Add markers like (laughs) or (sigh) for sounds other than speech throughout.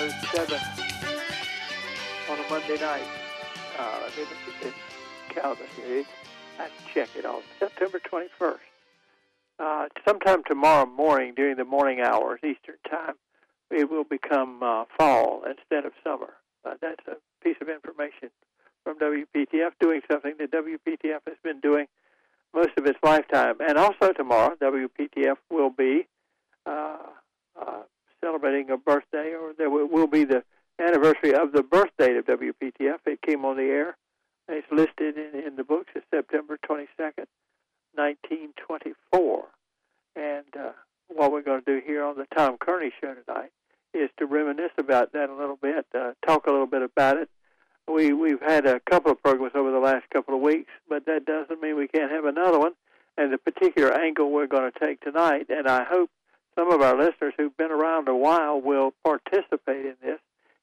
907 on a Monday night. Uh, let me look at this calendar here. I check it on September 21st. Uh, sometime tomorrow morning during the morning hours, Eastern Time, it will become uh, fall instead of summer. Uh, that's a piece of information from WPTF doing something that WPTF has been doing most of its lifetime. And also tomorrow, WPTF will be uh, uh, celebrating a birthday, or there will, be the anniversary of the birth date of WPTF. It came on the air. It's listed in, in the books as September 22nd, 1924. And uh, what we're going to do here on the Tom Kearney Show tonight is to reminisce about that a little bit, uh, talk a little bit about it. We we've had a couple of programs over the last couple of weeks, but that doesn't mean we can't have another one. And the particular angle we're going to take tonight, and I hope some of our listeners who've been around a while will participate in this,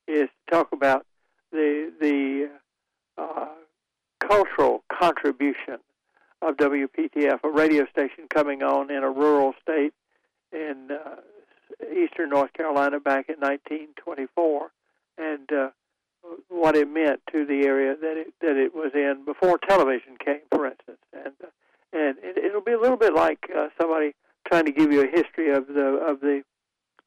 is to talk about the the uh, cultural contribution of WPTF, a radio station coming on in a rural state in uh, eastern North Carolina back in 1924, and uh, what it meant to the area that it that it was in before television came, for instance, and uh, and it, it'll be a little bit like uh, somebody trying to give you a history of the of the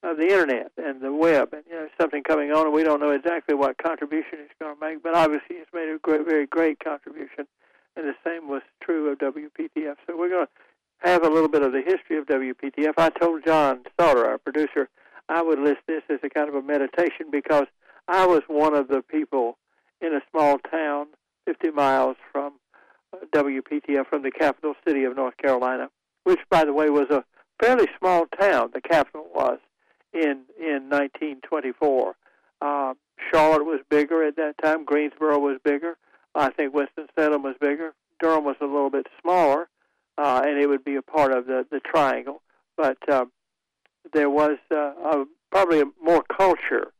of the internet and the web, and you know something coming on, and we don't know exactly what contribution it's going to make, but obviously it's made a great, very great contribution, and the same was true of WPTF. So we're going to have a little bit of the history of WPTF. I told John Sauter, our producer, I would list this as a kind of a meditation because I was one of the people in a small town 50 miles from uh, WPTF, from the capital city of North Carolina, which, by the way, was a fairly small town. The capital was in in 1924. Uh, Charlotte was bigger at that time. Greensboro was bigger. I think Winston Salem was bigger. Durham was a little bit smaller, uh, and it would be a part of the the triangle. But uh, there was uh, a, probably a more culture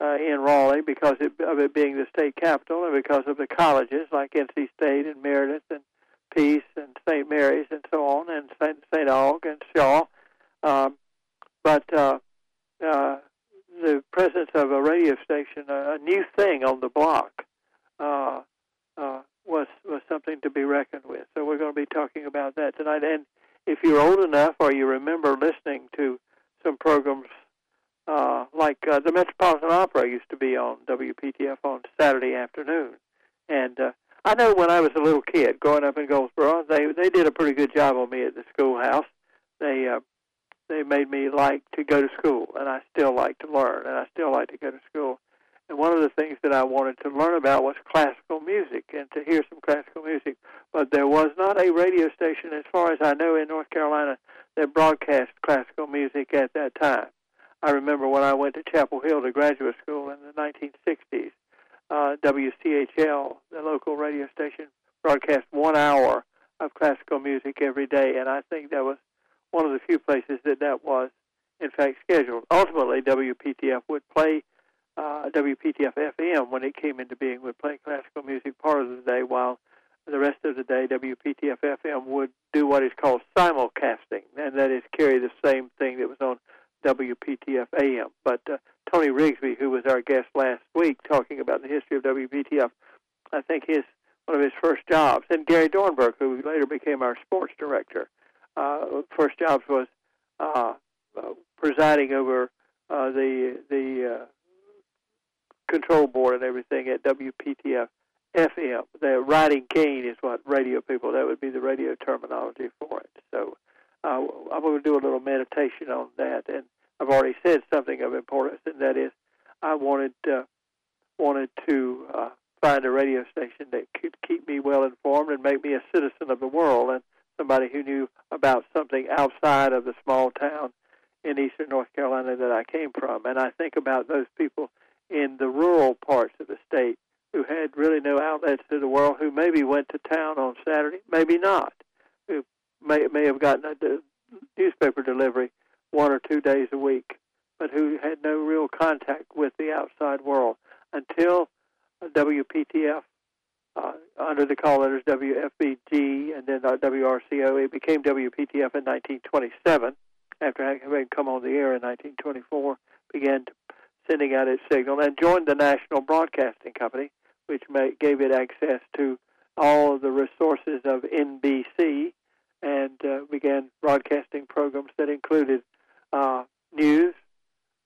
uh, in Raleigh because it, of it being the state capital, and because of the colleges like NC State and Meredith and Peace and St. Mary's and so on, and St. St. Aug and Shaw. Um, but uh, uh, the presence of a radio station, a, a new thing on the block, uh, uh, was was something to be reckoned with. So we're going to be talking about that tonight. And if you're old enough or you remember listening to some programs uh, like uh, the Metropolitan Opera used to be on WPTF on Saturday afternoon, and uh, I know when I was a little kid growing up in Goldsboro, they they did a pretty good job on me at the schoolhouse. They uh, they made me like to go to school, and I still like to learn, and I still like to go to school. And one of the things that I wanted to learn about was classical music and to hear some classical music. But there was not a radio station, as far as I know, in North Carolina that broadcast classical music at that time. I remember when I went to Chapel Hill to graduate school in the 1960s, uh, WCHL, the local radio station, broadcast one hour of classical music every day, and I think that was one of the few places that that was, in fact, scheduled. Ultimately, WPTF would play uh, WPTF FM when it came into being would play classical music part of the day, while the rest of the day WPTF FM would do what is called simulcasting, and that is carry the same thing that was on WPTF AM. But uh, Tony Rigsby, who was our guest last week, talking about the history of WPTF, I think his one of his first jobs, and Gary Dornberg, who later became our sports director, uh, first jobs was uh, presiding over uh, the the uh, control board and everything at WPTF FM. The riding gain is what radio people that would be the radio terminology for it. So uh, I'm going to do a little meditation on that, and I've already said something of importance, and that is I wanted uh, wanted to uh, find a radio station that could keep me well informed and make me a citizen of the world. And somebody who knew about something outside of the small town in eastern North Carolina that I came from. And I think about those people in the rural parts of the state who had really no outlets to the world, who maybe went to town on Saturday, maybe not, who may may have gotten a newspaper delivery one or two days a week, but who had no real contact with the outside world until WPTF uh, under the call letters WFBG and then uh, WRCO. It became WPTF in 1927 after having come on the air in 1924, began sending out its signal, and joined the National Broadcasting Company, which gave it access to all of the resources of NBC and uh, began broadcasting programs that included uh, news,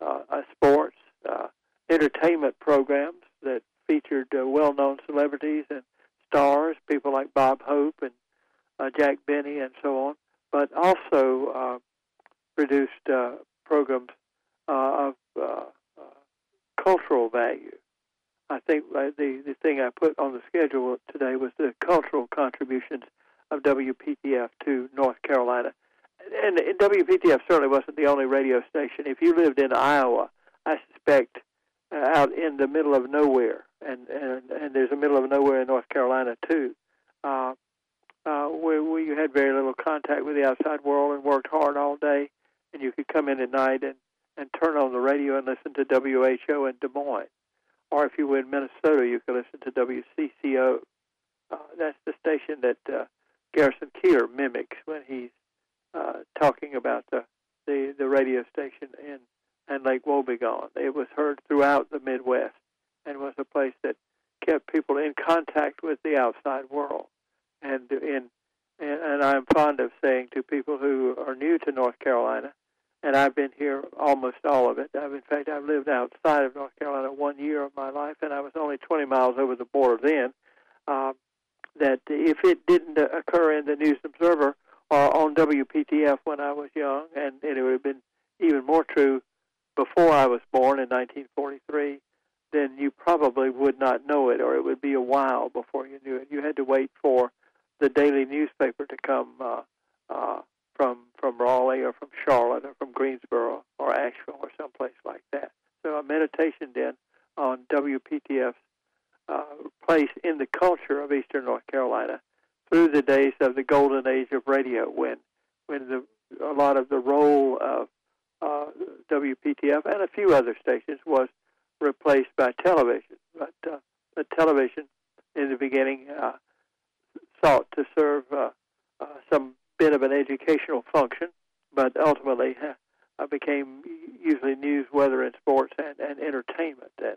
uh, uh sports, uh, entertainment programs that featured uh, well-known celebrities and stars, people like Bob Hope and Jack Benny and so on, but also produced programs of cultural value. I think the the thing I put on the schedule today was the cultural contributions of WPTF to North Carolina. And, WPTF certainly wasn't the only radio station. If you lived in Iowa, I suspect uh, out in the middle of nowhere, and, and and there's a middle of nowhere in North Carolina too, uh, uh, where, where you had very little contact with the outside world and worked hard all day, and you could come in at night and and turn on the radio and listen to WHO in Des Moines, or if you were in Minnesota, you could listen to WCCO. Uh, that's the station that uh, Garrison Keillor mimics when he's uh, talking about the, the the radio station in and Lake Wobegon. It was heard throughout the Midwest and was a place that kept people in contact with the outside world. And in and, and I'm fond of saying to people who are new to North Carolina, and I've been here almost all of it. I've, in fact, I've lived outside of North Carolina one year of my life, and I was only 20 miles over the border then. Um, that if it didn't occur in the News Observer or on WPTF when I was young, and, and it would have been even more true before I was born in 1943, then you probably would not know it, or it would be a while before you knew it. You had to wait for the daily newspaper to come uh, uh, from from Raleigh or from Charlotte or from Greensboro or Asheville or someplace like that. So a meditation then on WPTF's uh, place in the culture of Eastern North Carolina through the days of the golden age of radio, when when the a lot of the role of uh, WPTF and a few other stations was replaced by television. But uh, the television in the beginning uh, sought to serve uh, uh, some bit of an educational function, but ultimately uh, became usually news, weather, and sports and, and entertainment. And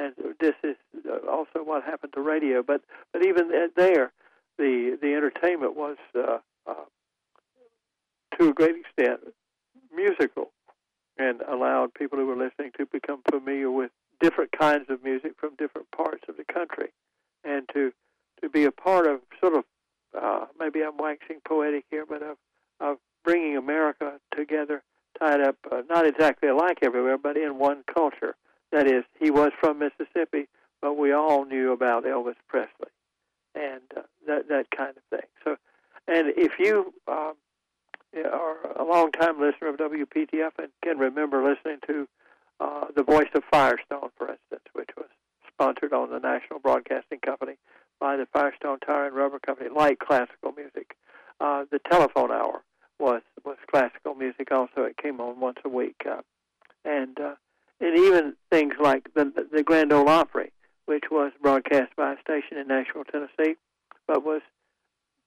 and this is also what happened to radio. But but even there, the the entertainment was uh, uh, to a great extent musical, and allowed people who were listening to become familiar with different kinds of music from different parts of the country, and to to be a part of sort of uh, maybe I'm waxing poetic here, but of of bringing America together, tied up uh, not exactly alike everywhere, but in one culture. That is, he was from Mississippi, but we all knew about Elvis Presley and uh, that that kind of thing. So, and if you um, are a long-time listener of WPTF and can remember listening to uh, the Voice of Firestone, for instance, which was sponsored on the National Broadcasting Company by the Firestone Tire and Rubber Company, like classical music. Uh, the telephone hour was was classical music. Also, it came on once a week, uh, and uh, and even things like the the Grand Ole Opry, which was broadcast station in Nashville, Tennessee, but was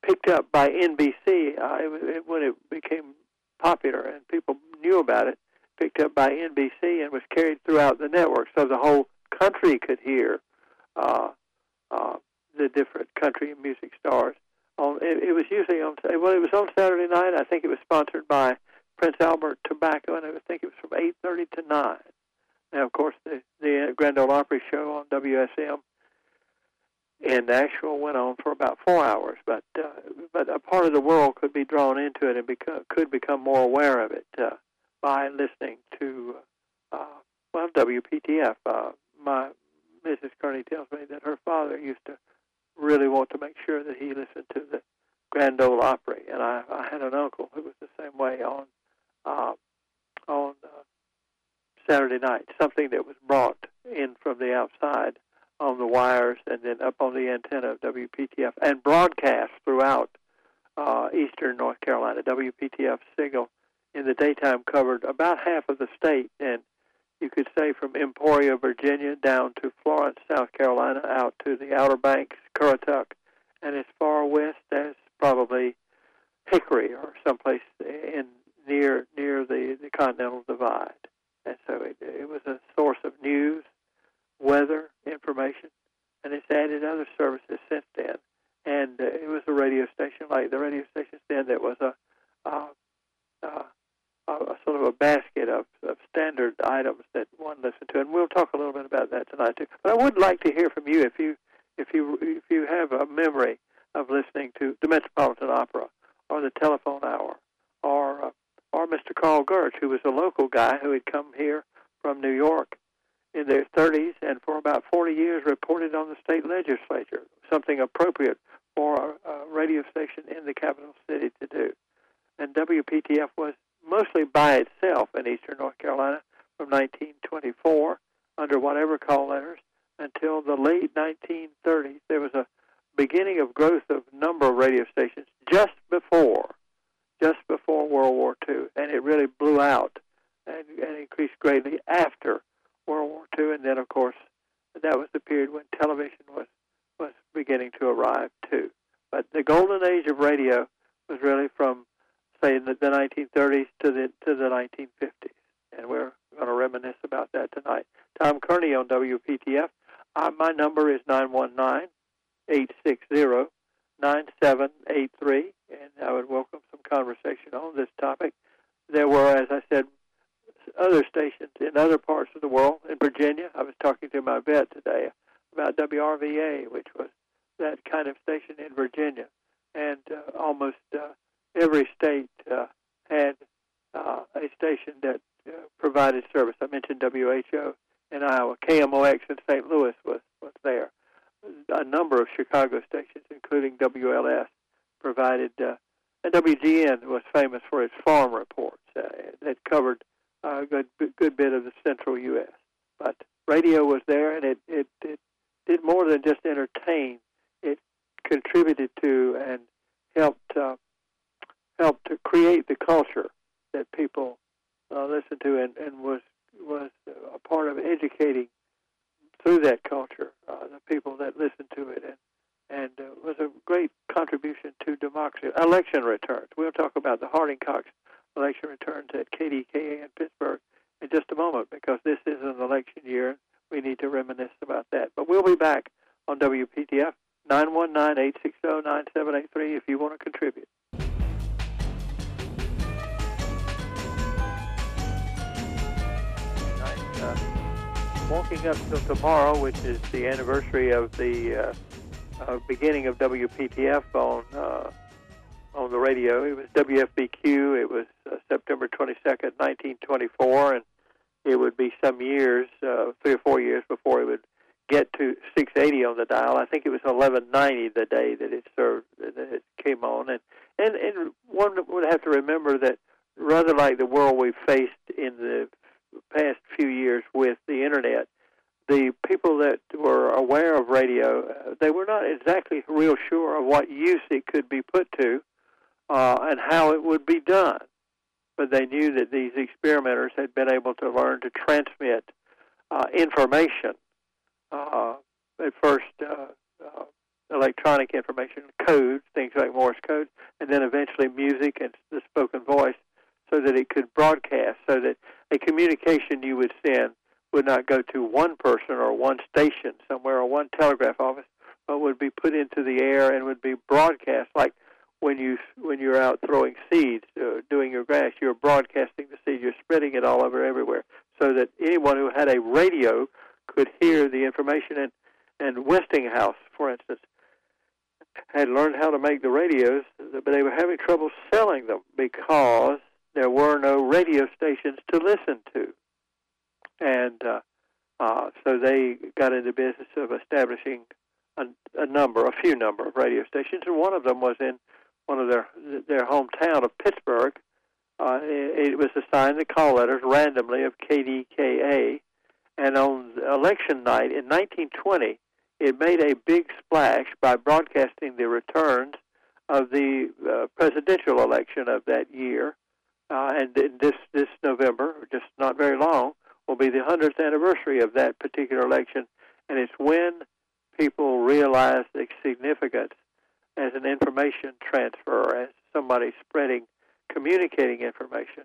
picked up by NBC uh, it, it, when it became popular and people knew about it. Picked up by NBC and was carried throughout the network, so the whole country could hear uh, uh, the different country music stars. On it, it was usually on well, it was on Saturday night. I think it was sponsored by Prince Albert Tobacco, and I think it was from eight thirty to nine. Now, of course, the, the Grand Ole Opry show on WSM in Nashville went on for about four hours, but uh, but a part of the world could be drawn into it and become, could become more aware of it uh, by listening to uh, well WPTF. Uh, my Mrs. Kearney tells me that her father used to really want to make sure that he listened to the Grand Ole Opry, and I, I had an uncle who was the same way on uh, on uh, Saturday night, something that was brought in from the outside on the wires and then up on the antenna of WPTF and broadcast throughout uh, eastern North Carolina. WPTF signal in the daytime covered about half of the state, and you could say from Emporia, Virginia, down to Florence, South Carolina, out to the Outer Banks, Currituck, and as far west as probably Hickory or someplace in near near the, the Continental Divide and so it, it was a source of weather information, and it's added other services since then. And uh, it was a radio station like the radio stations then that was a, uh, uh, a, sort of a basket of, of standard items that one listened to. And we'll talk a little bit about that tonight too. But I would like to hear from you if you if you if you have a memory of listening to the Metropolitan Opera or the Telephone Hour or uh, or Mr. Carl Gertz, who was a local guy who had come here from New York in their 30s and for about 40 years reported on the state legislature, something appropriate for a, radio station in the capital city to do. And WPTF was mostly by itself in eastern North Carolina from 1924 under whatever call letters until the late 1930s. There was a beginning of growth of number of radio stations just before just before World War II, and it really blew out and, and increased greatly after World War II. And then, of course, that was the period when television was was beginning to arrive too. But the golden age of radio was really from, say, the, the 1930s to the to the 1950s, and we're going to reminisce about that tonight. Tom Kearney on WPTF. Uh, my number is nine one nine eight six zero nine seven eight three, and I would welcome some conversation on this topic. There were, as I said, other stations in other parts of the world. In Virginia, I was talking to my vet today about WRVA, which was that kind of station in Virginia, and uh, almost uh, every state uh, had uh, a station that uh, provided service. I mentioned WHO in Iowa. KMOX in St. Louis was was there a number of Chicago stations, including WLS, provided, uh, and WGN was famous for its farm reports uh, that covered a good good bit of the central U.S. But radio was there, and it, it, it did more than just entertain. Contributed to and helped uh, helped to create the culture that people uh, listened to, and, and was was a part of educating through that culture, uh, the people that listened to it, and and uh, was a great contribution to democracy. Election returns. We'll talk about the Harding Cox election returns at KDKA in Pittsburgh in just a moment because this is an election year. We need to reminisce about that. But we'll be back on WPTF 919-860-9783 if you want to contribute. Uh, walking up till tomorrow, which is the anniversary of the uh, uh, beginning of WPTF on uh, on the radio. It was WFBQ. It was uh, September 22nd, 1924, and it would be some years, uh, three or four years before it would get to 680 on the dial. I think it was 1190 the day that it served, that it came on, and and and one would have to remember that rather like the world we've faced in the past few years with the internet, the people that were aware of radio, uh, they were not exactly real sure of what use it could be put to uh, and how it would be done. But they knew that these experimenters had been able to learn to transmit uh, information. Uh, at first, uh, uh, electronic information, codes, things like Morse code, and then eventually music and the spoken voice, so that it could broadcast, so that a communication you would send would not go to one person or one station somewhere or one telegraph office, but would be put into the air and would be broadcast. Like when you when you're out throwing seeds, uh, doing your grass, you're broadcasting the seed, you're spreading it all over everywhere, so that anyone who had a radio could hear the information. And and Westinghouse, for instance, had learned how to make the radios, but they were having trouble selling them because there were no radio stations to listen to. And uh, uh, so they got into the business of establishing a, a number, a few number of radio stations, and one of them was in one of their their hometown of Pittsburgh. Uh, it, it was assigned the call letters randomly of KDKA, and on election night in 1920, it made a big splash by broadcasting the returns of the uh, presidential election of that year uh, and this this November, just not very long, will be the 100th anniversary of that particular election, and it's when people realize the significance as an information transfer, as somebody spreading, communicating information,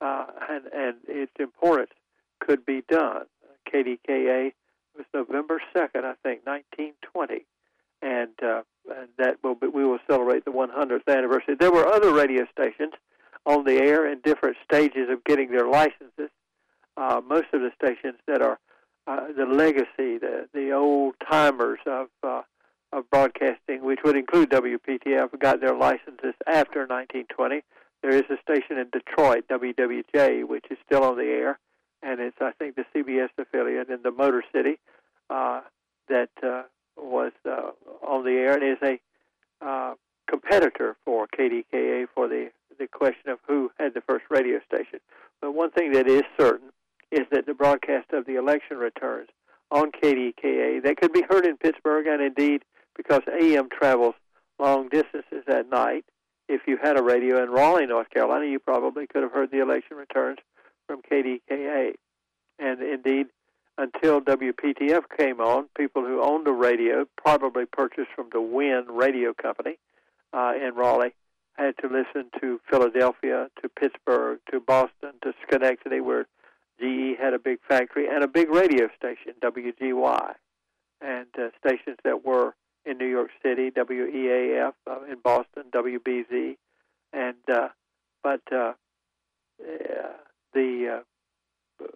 uh, and and its importance could be done. KDKA It was November 2nd, I think, 1920, and, uh, and that will be, we will celebrate the 100th anniversary. There were other radio stations on the air in different stages of getting their licenses. Uh, most of the stations that are uh, the legacy, the the old timers of uh, of broadcasting, which would include WPTF, got their licenses after 1920. There is a station in Detroit, WWJ, which is still on the air, and it's I think the CBS affiliate in the Motor City uh, that uh, was uh, on the air and is a uh, competitor for KDKA for the the question of who had the first radio station. But one thing that is certain is that the broadcast of the election returns on KDKA that could be heard in Pittsburgh and indeed because AM travels long distances at night. If you had a radio in Raleigh, North Carolina, you probably could have heard the election returns from KDKA. And indeed, until WPTF came on, people who owned a radio, probably purchased from the Wynn Radio Company uh, in Raleigh, had to listen to Philadelphia, to Pittsburgh, to Boston, to Schenectady, where GE had a big factory and a big radio station, WGY, and uh, stations that were in New York City, WEAF uh, in Boston, WBZ, and uh, but uh, the uh,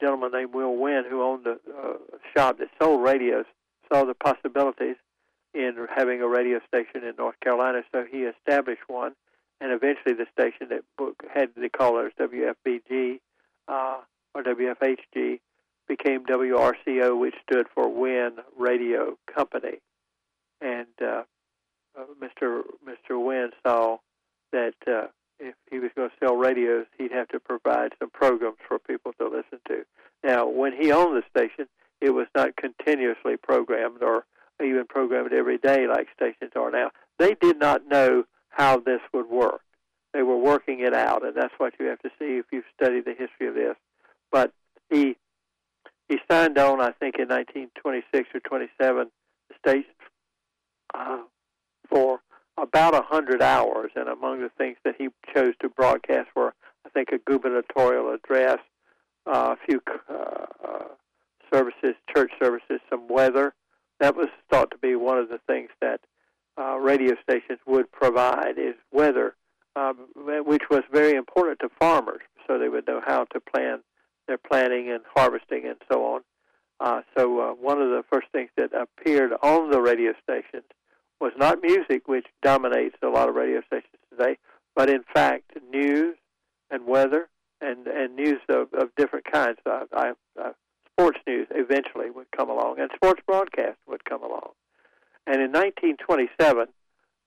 gentleman named Will Wynn, who owned a uh, shop that sold radios, saw the possibilities in having a radio station in North Carolina, so he established one, and eventually the station that had the callers WFBG uh, or WFHG became WRCO, which stood for Wynn Radio Company, and uh, uh, Mr. Mr. Wynn saw that uh, if he was going to sell radios, he'd have to provide some programs for people to listen to. Now, when he owned the station, it was not continuously programmed or even programmed every day like stations are now. They did not know how this would work. They were working it out, and that's what you have to see if you've studied the history of this. But he he signed on, I think, in 1926 or 27, the station uh, for about a hundred hours, and among the things that he chose to broadcast were, I think, a gubernatorial address, uh, a few uh, uh, services, church services, some weather. That was thought to be one of the things that uh, radio stations would provide is weather, um, which was very important to farmers, so they would know how to plan their planting and harvesting and so on. Uh, so uh, one of the first things that appeared on the radio stations was not music, which dominates a lot of radio stations today, but in fact news and weather and and news of, of different kinds. Uh, I, uh, sports news eventually would come along, and sports broadcast would come along. And in 1927,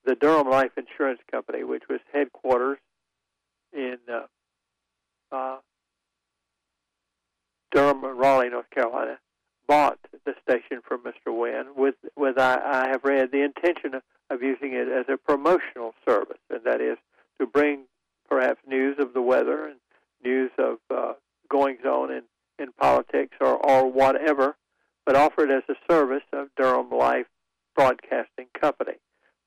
the Durham Life Insurance Company, which was headquarters in uh, uh, Durham, Raleigh, North Carolina, bought the station from Mr. Wynn with, with I, I have read, the intention of, of using it as a promotional service, and that is to bring perhaps news of the weather and news of uh, goings on in, in politics or, or whatever, but offer it as a service of Durham Life Broadcasting Company.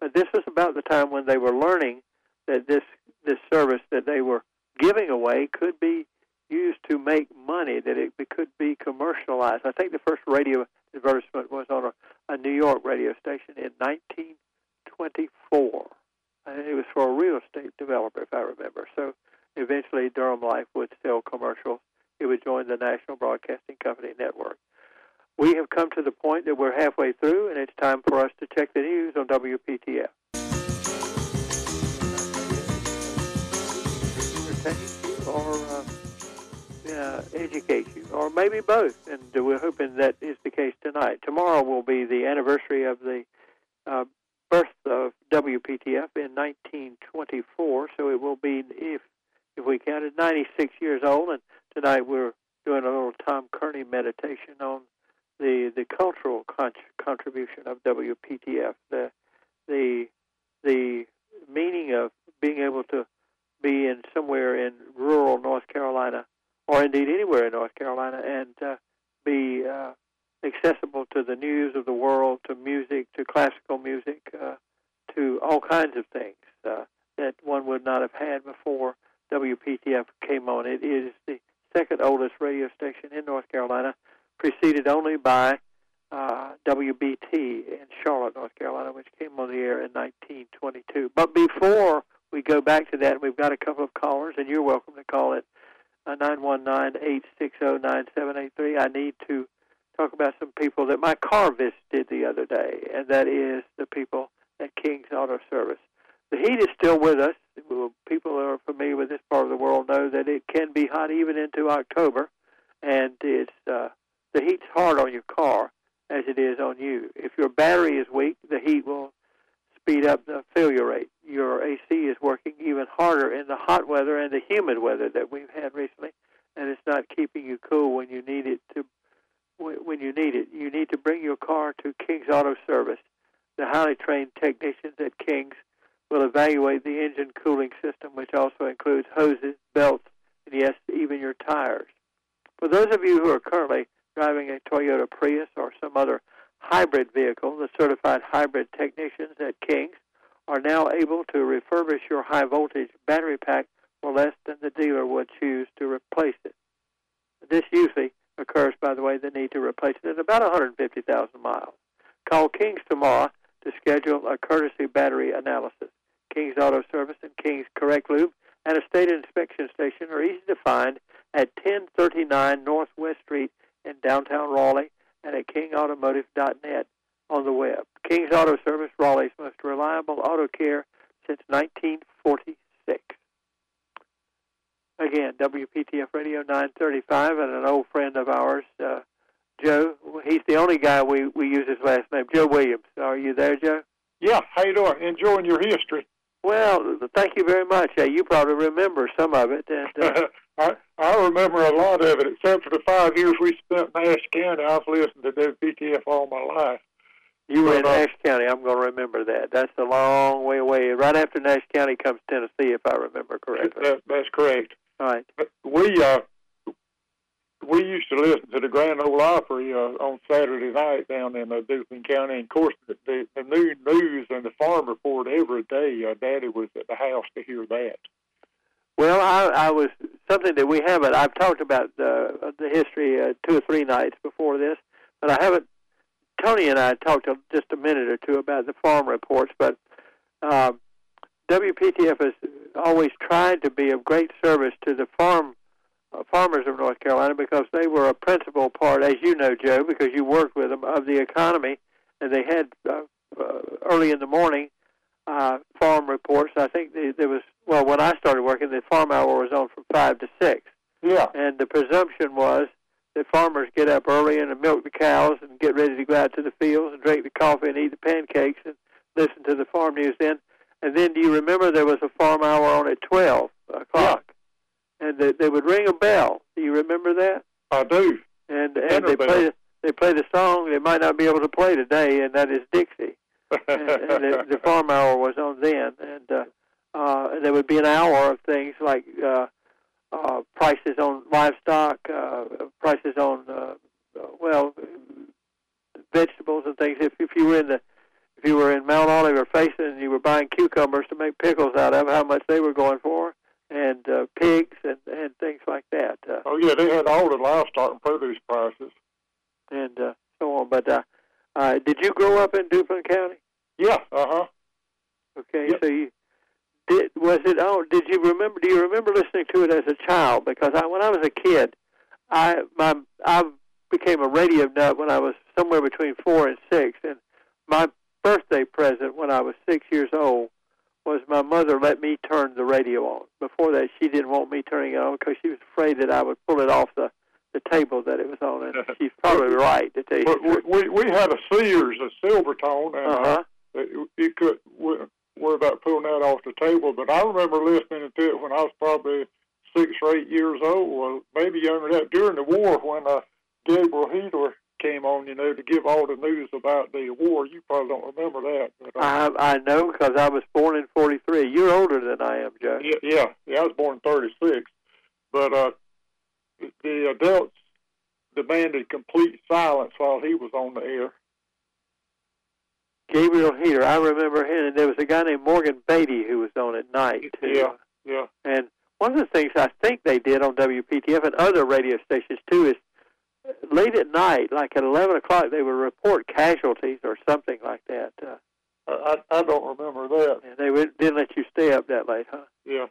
But this was about the time when they were learning that this this service that they were giving away could be used to make money, that it, could be commercialized. I think the first radio advertisement was on a, a New York radio station in 1924. And it was for a real estate developer, if I remember. So eventually, Durham Life would sell commercials. It would join the National Broadcasting Company network. We have come to the point that we're halfway through, and it's time for us to check the news on WPTF. Uh, educate you, or maybe both. And we're hoping that is the case tonight. Tomorrow will be the anniversary of the uh, birth of WPTF in 1924, so it will be, if if we counted, 96 years old. And tonight we're doing a little Tom Kearney meditation on the the cultural con- contribution of WPTF, the the the meaning of being able to be in somewhere in rural North Carolina or indeed anywhere in North Carolina, and uh, be uh, accessible to the news of the world, to music, to classical music, uh, to all kinds of things uh, that one would not have had before WPTF came on. It is the second oldest radio station in North Carolina, preceded only by uh, WBT in Charlotte, North Carolina, which came on the air in 1922. But before we go back to that, we've got a couple of callers, and you're welcome to call it nine seven eight three. I need to talk about some people that my car visited the other day, and that is the people at King's Auto Service. The heat is still with us. People who are familiar with this part of the world know that it can be hot even into October, and it's uh, the heat's hard on your car as it is on you. If your battery is weak, the heat will speed up the failure rate. Your AC is working even harder in the hot weather and the humid weather that we've had recently, and it's not keeping you cool when you need it to. When you need it, you need to bring your car to King's Auto Service. The highly trained technicians at King's will evaluate the engine cooling system, which also includes hoses, belts, and yes, even your tires. For those of you who are currently driving a Toyota Prius or some other hybrid vehicle, the certified hybrid technicians at King's are now able to refurbish your high voltage battery pack for less than the dealer would choose to replace it. This usually occurs, by the way, the need to replace it at about 150,000 miles. Call King's tomorrow to schedule a courtesy battery analysis. King's Auto Service and King's Correct Lube and a state inspection station are easy to find at 1039 Northwest Street in downtown Raleigh and at kingautomotive.net on the web. King's Auto Service, Raleigh's most reliable auto care since 1946. Again, WPTF Radio 935 and an old friend of ours, uh, Joe. He's the only guy we, we use his last name, Joe Williams. Are you there, Joe? Yeah, how you doing? Enjoying your history. Well, thank you very much. Uh, you probably remember some of it. And, uh, (laughs) I I remember a lot of it, except for the five years we spent in Ashe County. I've listened to WPTF all my life. You were in Nash County. I'm going to remember that. That's a long way away. Right after Nash County comes Tennessee, if I remember correctly. That, that's correct. All right. We uh, we used to listen to the Grand Ole Opry uh, on Saturday night down in uh, Duplin County. And of course, the, the, the new news and the farm report every day. Uh, Daddy was at the house to hear that. Well, I, I was something that we haven't. I've talked about the the history uh, two or three nights before this, but I haven't. Tony and I talked just a minute or two about the farm reports, but um, WPTF has always tried to be of great service to the farm uh, farmers of North Carolina because they were a principal part, as you know, Joe, because you worked with them, of the economy, and they had uh, uh, early in the morning uh, farm reports. I think there was well when I started working, the farm hour was on from five to six. Yeah. And the presumption was that farmers get up early and milk the cows and get ready to go out to the fields and drink the coffee and eat the pancakes and listen to the farm news then. And then do you remember there was a farm hour on at twelve o'clock? Yeah. And they, they would ring a bell. Do you remember that? I do. And and they play they play the song they might not be able to play today, and that is Dixie and, and the, the farm hour was on then, and uh, uh, there would be an hour of things like uh, uh, prices on livestock, uh, prices on uh, well vegetables and things. If if you were in the if you were in Mount Olive or Faison and you were buying cucumbers to make pickles out of, how much they were going for, and uh, pigs and and things like that. Uh, oh yeah, they had all the livestock and produce prices, and uh, so on. But uh, uh, did you grow up in Duplin County? Yeah. Uh huh. Okay. Yep. So you did was it? Oh, did you remember? Do you remember listening to it as a child? Because I, when I was a kid, I my I became a radio nut when I was somewhere between four and six, and my birthday present when I was six years old was my mother let me turn the radio on. Before that, she didn't want me turning it on because she was afraid that I would pull it off the the table that it was on, and (laughs) she's probably right to tell you. We, we we had a Sears, a Silvertone, and Uh-huh. uh, it, it could we, we're about pulling that off the table. But I remember listening to it when I was probably six or eight years old, or maybe younger than that, during the war when uh, Gabriel Heatter came on, you know, to give all the news about the war. You probably don't remember that. But, uh, I I know because I was born in '43. You're older than I am, Joe. yeah, yeah, yeah. I was born in '36, but uh, the adults demanded complete silence while he was on the air. Gabriel Heatter. I remember him. And there was a guy named Morgan Beatty who was on at night too. Yeah, yeah. And one of the things I think they did on WPTF and other radio stations too is late at night, like at 11 o'clock, they would report casualties or something like that. Uh, I I don't remember that. Yeah, they would, didn't let you stay up that late, huh? Yeah.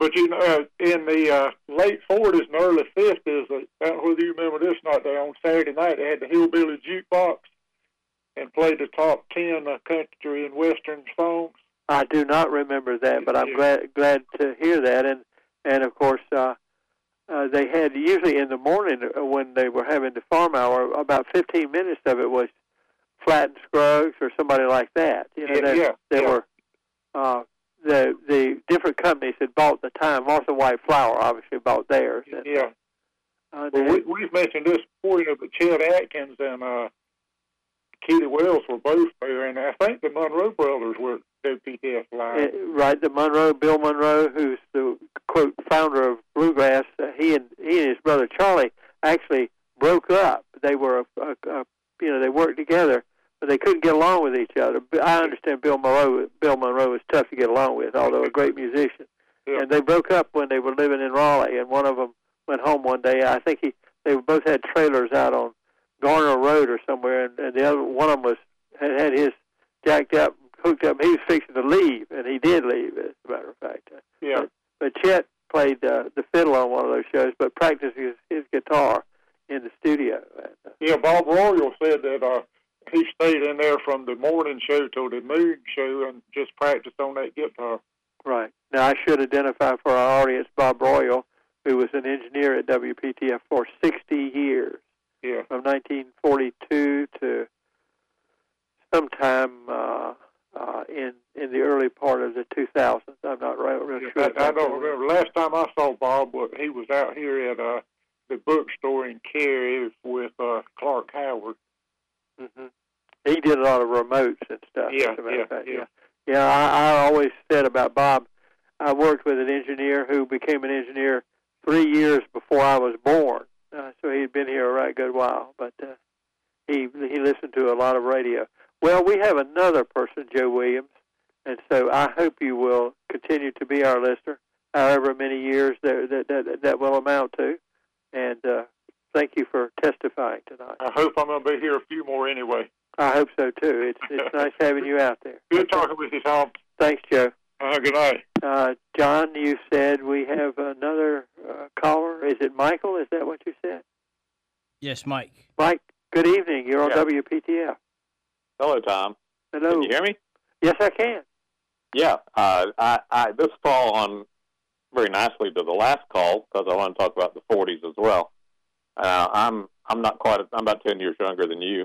But you know, in the uh, late forties and early fifties, uh, I don't know whether you remember this or not. They on Saturday night they had the hillbilly jukebox and played the top ten uh, country and western songs. I do not remember that, but I'm Yeah. glad glad to hear that. And and of course, uh, uh, they had usually in the morning uh, when they were having the farm hour, about 15 minutes of it was Flatt and Scruggs or somebody like that. You know, Yeah, there, yeah, there yeah. were uh, the the different companies that bought the time. Martha White Flour obviously bought theirs. And, Yeah. uh, Well, we, we've mentioned this before, you know, but Chet Atkins and uh, Kitty Wells were both there, and I think the Monroe brothers were WPTF live. Uh, right, the Monroe, Bill Monroe, who's the quote founder of bluegrass. Uh, he and he and his brother Charlie actually broke up. They were, a, a, a, you know, they worked together, but they couldn't get along with each other. I understand Bill Monroe. Bill Monroe was tough to get along with, although a great musician. Yeah. And they broke up when they were living in Raleigh, and one of them went home one day. I think he they both had trailers out on Garner Road or somewhere, and, and the other one of them was had, had his jacked up, hooked up. He was fixing to leave, and he did leave, as a matter of fact. Yeah. But Chet played uh, the fiddle on one of those shows, but practiced his, his guitar in the studio. And, uh, Yeah, Bob Royal said that uh, he stayed in there from the morning show till the noon show and just practiced on that guitar. right. Now, I should identify for our audience Bob Royal, who was an engineer at WPTF for 60 years, Yeah. from 1942 to sometime uh, uh, in in the early part of the 2000s. I'm not real, real sure. I, I don't remember. Last time I saw Bob, he was out here at uh, the bookstore in Cary with uh, Clark Howard. hmm He did a lot of remotes and stuff. Yeah, a yeah, yeah. Yeah, I, I always said about Bob. I worked with an engineer who became an engineer three years before I was born, uh, so he'd been here a right good while. But uh, he he listened to a lot of radio. Well, we have another person, Joe Williams, and so I hope you will continue to be our listener, however many years that that that, that will amount to. And uh, thank you for testifying tonight. I hope I'm going to be here a few more anyway. I hope so too. It's it's (laughs) nice having you out there. Good talking with you, Tom. Thanks, Joe. Uh, good night. Uh, John, you said we have another uh, caller. Is it Michael? Is that what you said? Yes, Mike. Mike, good evening. You're on Yeah. WPTF. Hello, Tom. Hello. Can you hear me? Yes, I can. Yeah. Uh, I, I this fall on very nicely to the last call because I want to talk about the 40s as well. Uh, I'm I'm not quite. I'm about 10 years younger than you,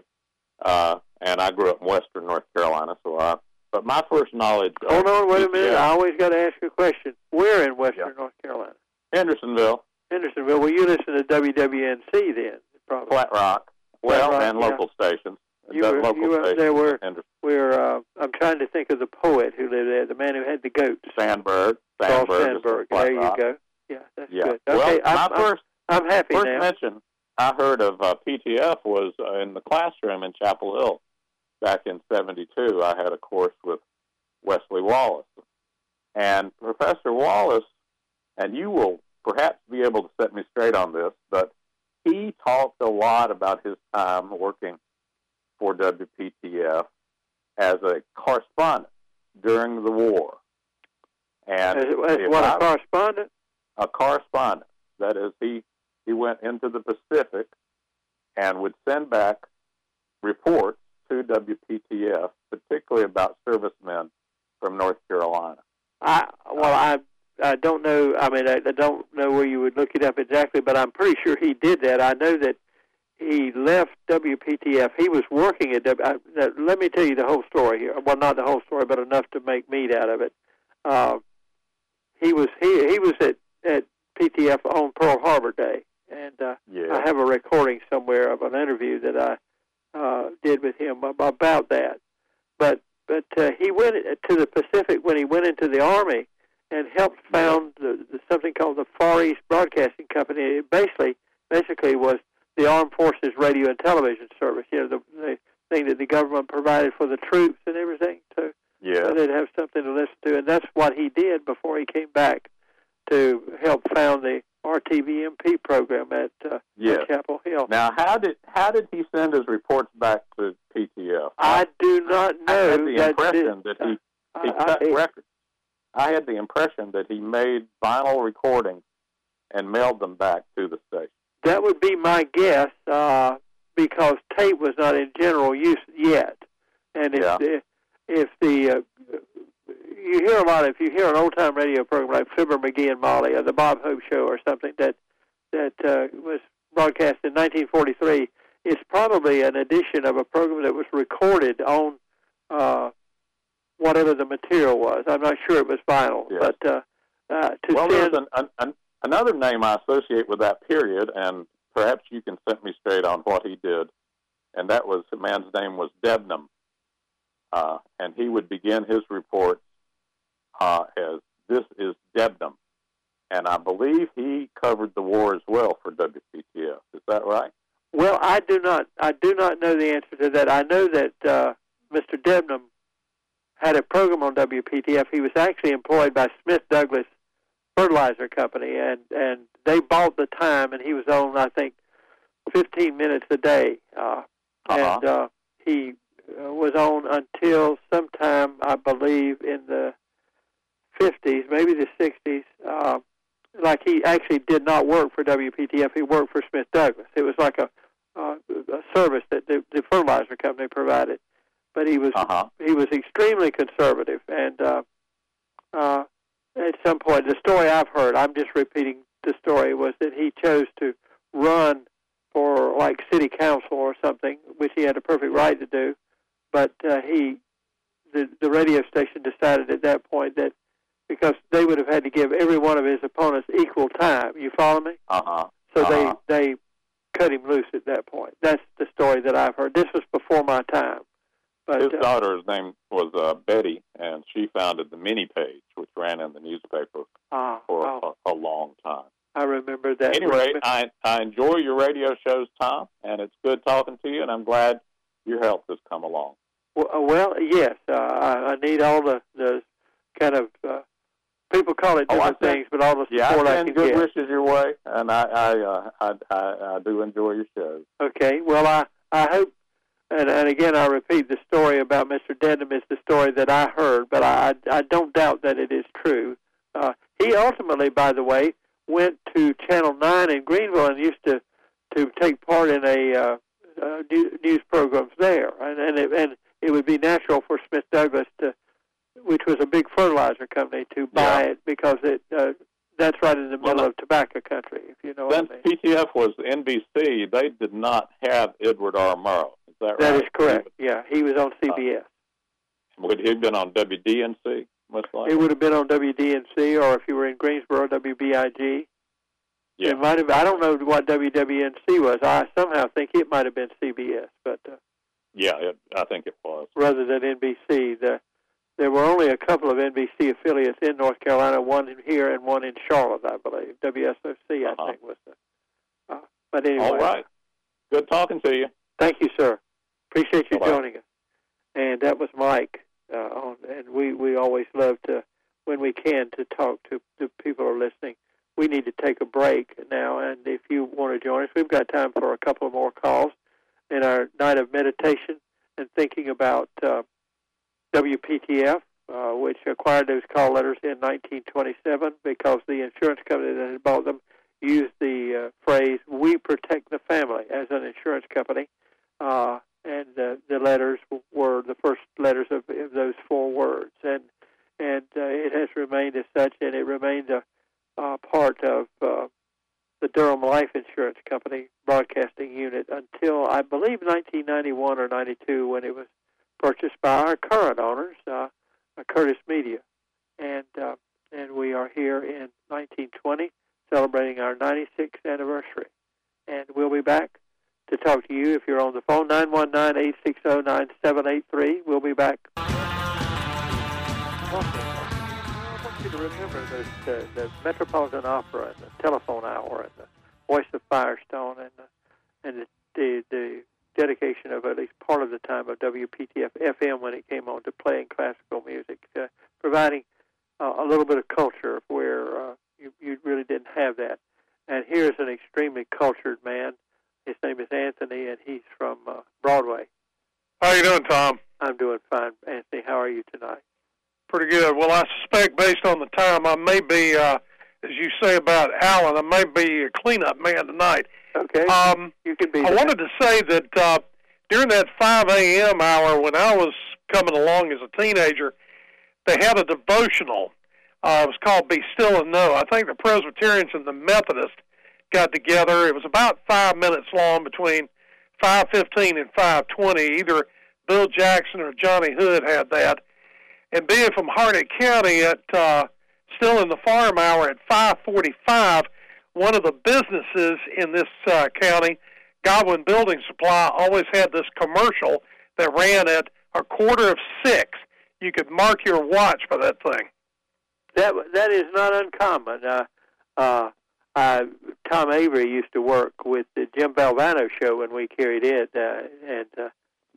uh, and I grew up in Western North Carolina. So I. But my first knowledge. Hold on, wait a minute. PTF I always got to ask you a question. Where in Western North Carolina? Hendersonville, Hendersonville. Well, you listen to WWNC then, probably. Flat Rock, well, Rock, and yeah. local stations. You were- local you were- stations there were-. We're. Uh, I'm trying to think of the poet who lived there, the man who had the goats. Sandburg. Sandburg. Sandburg. There you Rock. go. Yeah, that's Yeah. good. Well, Okay, I'm, my I'm, first I'm happy First now. mention I heard of uh, PTF was uh, in the classroom in Chapel Hill back in '72. I had a course with Wesley Wallace, and Professor Wallace, and you will perhaps be able to set me straight on this, but he talked a lot about his time working for WPTF as a correspondent during the war. And As, as what I- a correspondent. a correspondent. That is, he he went into the Pacific and would send back reports to WPTF, particularly about servicemen from North Carolina. I well, I I don't know. I mean, I, I don't know where you would look it up exactly, but I'm pretty sure he did that. I know that he left WPTF. He was working at. W, I, now, let me tell you the whole story here. Well, not the whole story, but enough to make meat out of it. Uh, he was he he was at at PTF on Pearl Harbor Day, and uh, Yeah. I have a recording somewhere of an interview that I uh, did with him about that. But but uh, he went to the Pacific when he went into the Army and helped found the, the, something called the Far East Broadcasting Company. It basically basically was the Armed Forces Radio and Television Service. You know the, the thing that the government provided for the troops and everything. So yeah. so they'd have something to listen to, and that's what he did before he came back to help found the RTVMP program at, uh, Yes. at Chapel Hill. Now, how did how did he send his reports back to PTF? I do not know. I had the that impression that he he I- cut I- records. I had the impression that he made vinyl recordings and mailed them back to the station. That would be my guess, uh, because tape was not in general use yet. And if Yeah. the, if the uh, you hear a lot, if you hear an old time radio program like Fibber McGee and Molly or the Bob Hope Show or something that that uh, was broadcast in 1943, it's probably an edition of a program that was recorded on uh, whatever the material was. I'm not sure it was vinyl, Yes. but uh, uh, to Well, there's an, an, an, another name I associate with that period, and perhaps you can set me straight on what he did. And that was the man's name was Debnam, uh, and he would begin his report uh, as "This is Debnam," and I believe he covered the war as well for WPTF. Is that right? Well, I do not. I do not know the answer to that. I know that uh, Mr. Debnam had a program on WPTF. He was actually employed by Smith Douglas Fertilizer Company, and and they bought the time, and he was on, I think, 15 minutes a day, uh, Uh-huh. and uh, he uh, was on until sometime, I believe, in the 50s, maybe the 60s. Uh, like he actually did not work for WPTF. He worked for Smith Douglas. It was like a uh, a service that the, the fertilizer company provided. But he was Uh huh. he was extremely conservative, and uh, uh, at some point, the story I've heard, I'm just repeating the story, was that he chose to run for like city council or something, which he had a perfect right to do. But uh, he, the the radio station decided at that point that because they would have had to give every one of his opponents equal time. You follow me? Uh huh. So Uh-huh. they they cut him loose at that point. That's the story that I've heard. This was before my time. But His uh, daughter's name was uh, Betty, and she founded the Mini Page, which ran in the newspaper ah, for oh, a, a long time. I remember that. Anyway, I, I enjoy your radio shows, Tom, and it's good talking to you, and I'm glad your health has come along. Well, uh, well yes, uh, I, I need all the the kind of uh, people call it Oh, different think- things, but all the Yeah, support I I can good get. wishes your way, and I I, uh, I I I do enjoy your show. Okay. Well, I I hope, and and again, I repeat the story about Mr. Debnam is the story that I heard, but I I don't doubt that it is true. Uh, he ultimately, by the way, went to Channel Nine in Greenville and used to to take part in a uh, uh, news programs there, and and it, and it would be natural for Smith Douglas to, which was a big fertilizer company, to buy Yeah. it because it uh, that's right in the Well, middle of tobacco country, if you know Since what I mean. PTF was NBC, they did not have Edward R. Murrow. Is that right? That is correct. Yeah, he was on CBS. Would he have been on WDNC? Most likely. It would have been on WDNC, or if you were in Greensboro, WBIG. Yeah. It might have. I don't know what WWNC was. I somehow think it might have been CBS, but uh, Yeah, it, I think it was. rather than NBC. The, there were only a couple of NBC affiliates in North Carolina, one in here and one in Charlotte, I believe. WSOC, I Uh-huh. think, was the. Uh, but anyway, All right. Good talking to you. Thank you, sir. Appreciate you Bye-bye. joining us. And that was Mike. Uh, on, and we, we always love to, when we can, to talk to the people who are listening. We need to take a break now, and if you want to join us, we've got time for a couple of more calls in our night of meditation and thinking about uh, WPTF, uh, which acquired those call letters in 1927 because the insurance company that had bought them used the uh, phrase "We protect the family" as an insurance company, uh, and uh, the letters were the first letters of, of those four words, and and uh, it has remained as such, and it remained a uh, part of uh, the Durham Life Insurance Company broadcasting unit until I believe 1991 or 92 when it was purchased by our current owners, uh, Curtis Media, and uh, and we are here in 1920 celebrating our 96th anniversary, and we'll be back to talk to you if you're on the phone 919-860-9783. We'll be back. I want you to remember those, the, the Metropolitan Opera and the Telephone Hour and the Voice of Firestone and the, and the, the, the dedication of at least part of the time of WPTF FM when it came on to playing classical music, uh, providing uh, a little bit of culture where uh, you, you really didn't have that. and here's an extremely cultured man. His name is Anthony, and he's from uh, Broadway. How are you doing, Tom? I'm doing fine, Anthony. How are you tonight? Pretty good. Well, I suspect based on the time, I may be, uh, as you say about Alan, I may be a cleanup man tonight. Okay. Um, you can be. I that. wanted to say that uh, during that 5 a.m. hour when I was coming along as a teenager, they had a devotional. Uh, it was called Be Still and Know. I think the Presbyterians and the Methodists got together. It was about five minutes long between 5.15 and 5.20. Either Bill Jackson or Johnny Hood had that. And being from Harnett County at uh, still in the farm hour at 5:45, one of the businesses in this uh, county, Godwin Building Supply, always had this commercial that ran at a quarter of six. You could mark your watch for that thing. That that is not uncommon. Uh, uh, uh, Tom Avery used to work with the Jim Valvano show when we carried it, uh, and uh,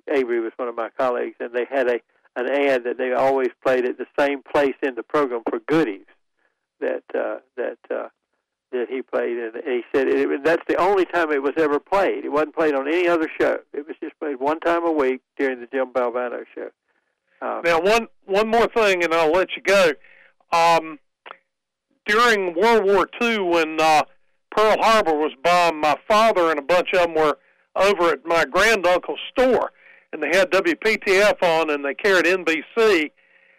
Avery was one of my colleagues, and they had a an ad that they always played at the same place in the program for goodies that uh, that uh, that he played, and he said it, that's the only time it was ever played. It wasn't played on any other show. It was just played one time a week during the Jim Valvano show. Um, Now, one one more thing, and I'll let you go. Um, during World War II, when uh, Pearl Harbor was bombed, my father and a bunch of them were over at my granduncle's store, and they had WPTF on, and they carried NBC,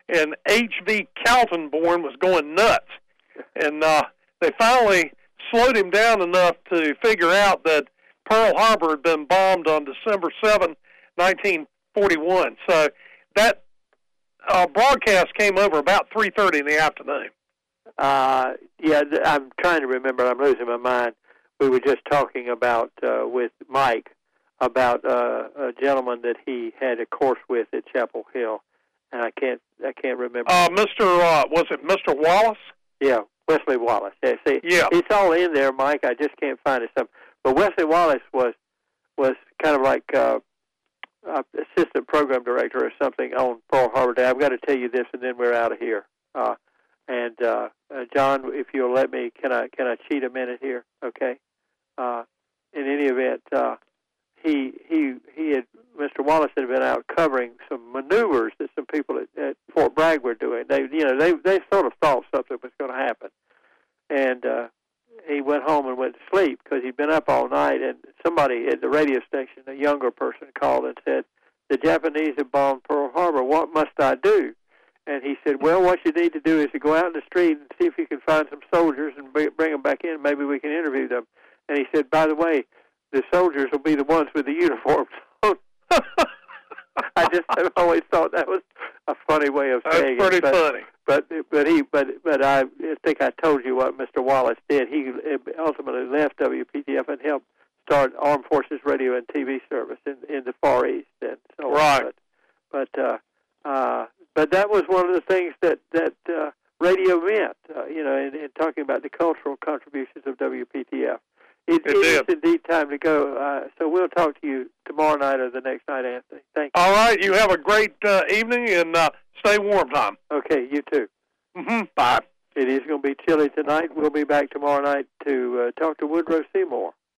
and H.V. Kaltenborn was going nuts, and uh, they finally slowed him down enough to figure out that Pearl Harbor had been bombed on December 7, 1941. So that uh, broadcast came over about 3:30 in the afternoon. Uh, yeah, I'm trying to remember. I'm losing my mind. We were just talking about uh, with Mike about uh, a gentleman that he had a course with at Chapel Hill, and I can't I can't remember. Uh, Mr. Uh, was it Mr. Wallace? yeah, Wesley Wallace. Yeah, see, Yeah. it's all in there, Mike. I just can't find it. Some, but Wesley Wallace was was kind of like uh, uh, assistant program director or something on Pearl Harbor Day. I've got to tell you this, and then we're out of here. Uh, and uh, uh, John, if you'll let me, can I can I cheat a minute here? Okay. Uh, in any event, uh, he he he had Mr. Wallace had been out covering some maneuvers that some people at, at Fort Bragg were doing. They you know they they sort of thought something was going to happen, and uh, he went home and went to sleep because he'd been up all night. And somebody at the radio station, a younger person, called and said, "The Japanese have bombed Pearl Harbor. What must I do?" And he said, "Well, what you need to do is to go out in the street and see if you can find some soldiers and bring them back in. Maybe we can interview them." And he said, "By the way, the soldiers will be the ones with the uniforms." (laughs) I just I've always thought that was a funny way of That's saying pretty it. But, funny. but but he but but I think I told you what Mr. Wallace did. He ultimately left WPTF and helped start Armed Forces Radio and TV service in in the Far East and so Right. on. But but uh, uh, but that was one of the things that that uh, radio meant. Uh, you know, in, in talking about the cultural contributions of WPTF. It, It is indeed time to go. Uh, so we'll talk to you tomorrow night or the next night, Anthony. Thank you. All right, you have a great uh, evening and uh, stay warm, Tom. Okay, you too. hmm Bye. It is going to be chilly tonight. We'll be back tomorrow night to uh, talk to Woodrow Seymour.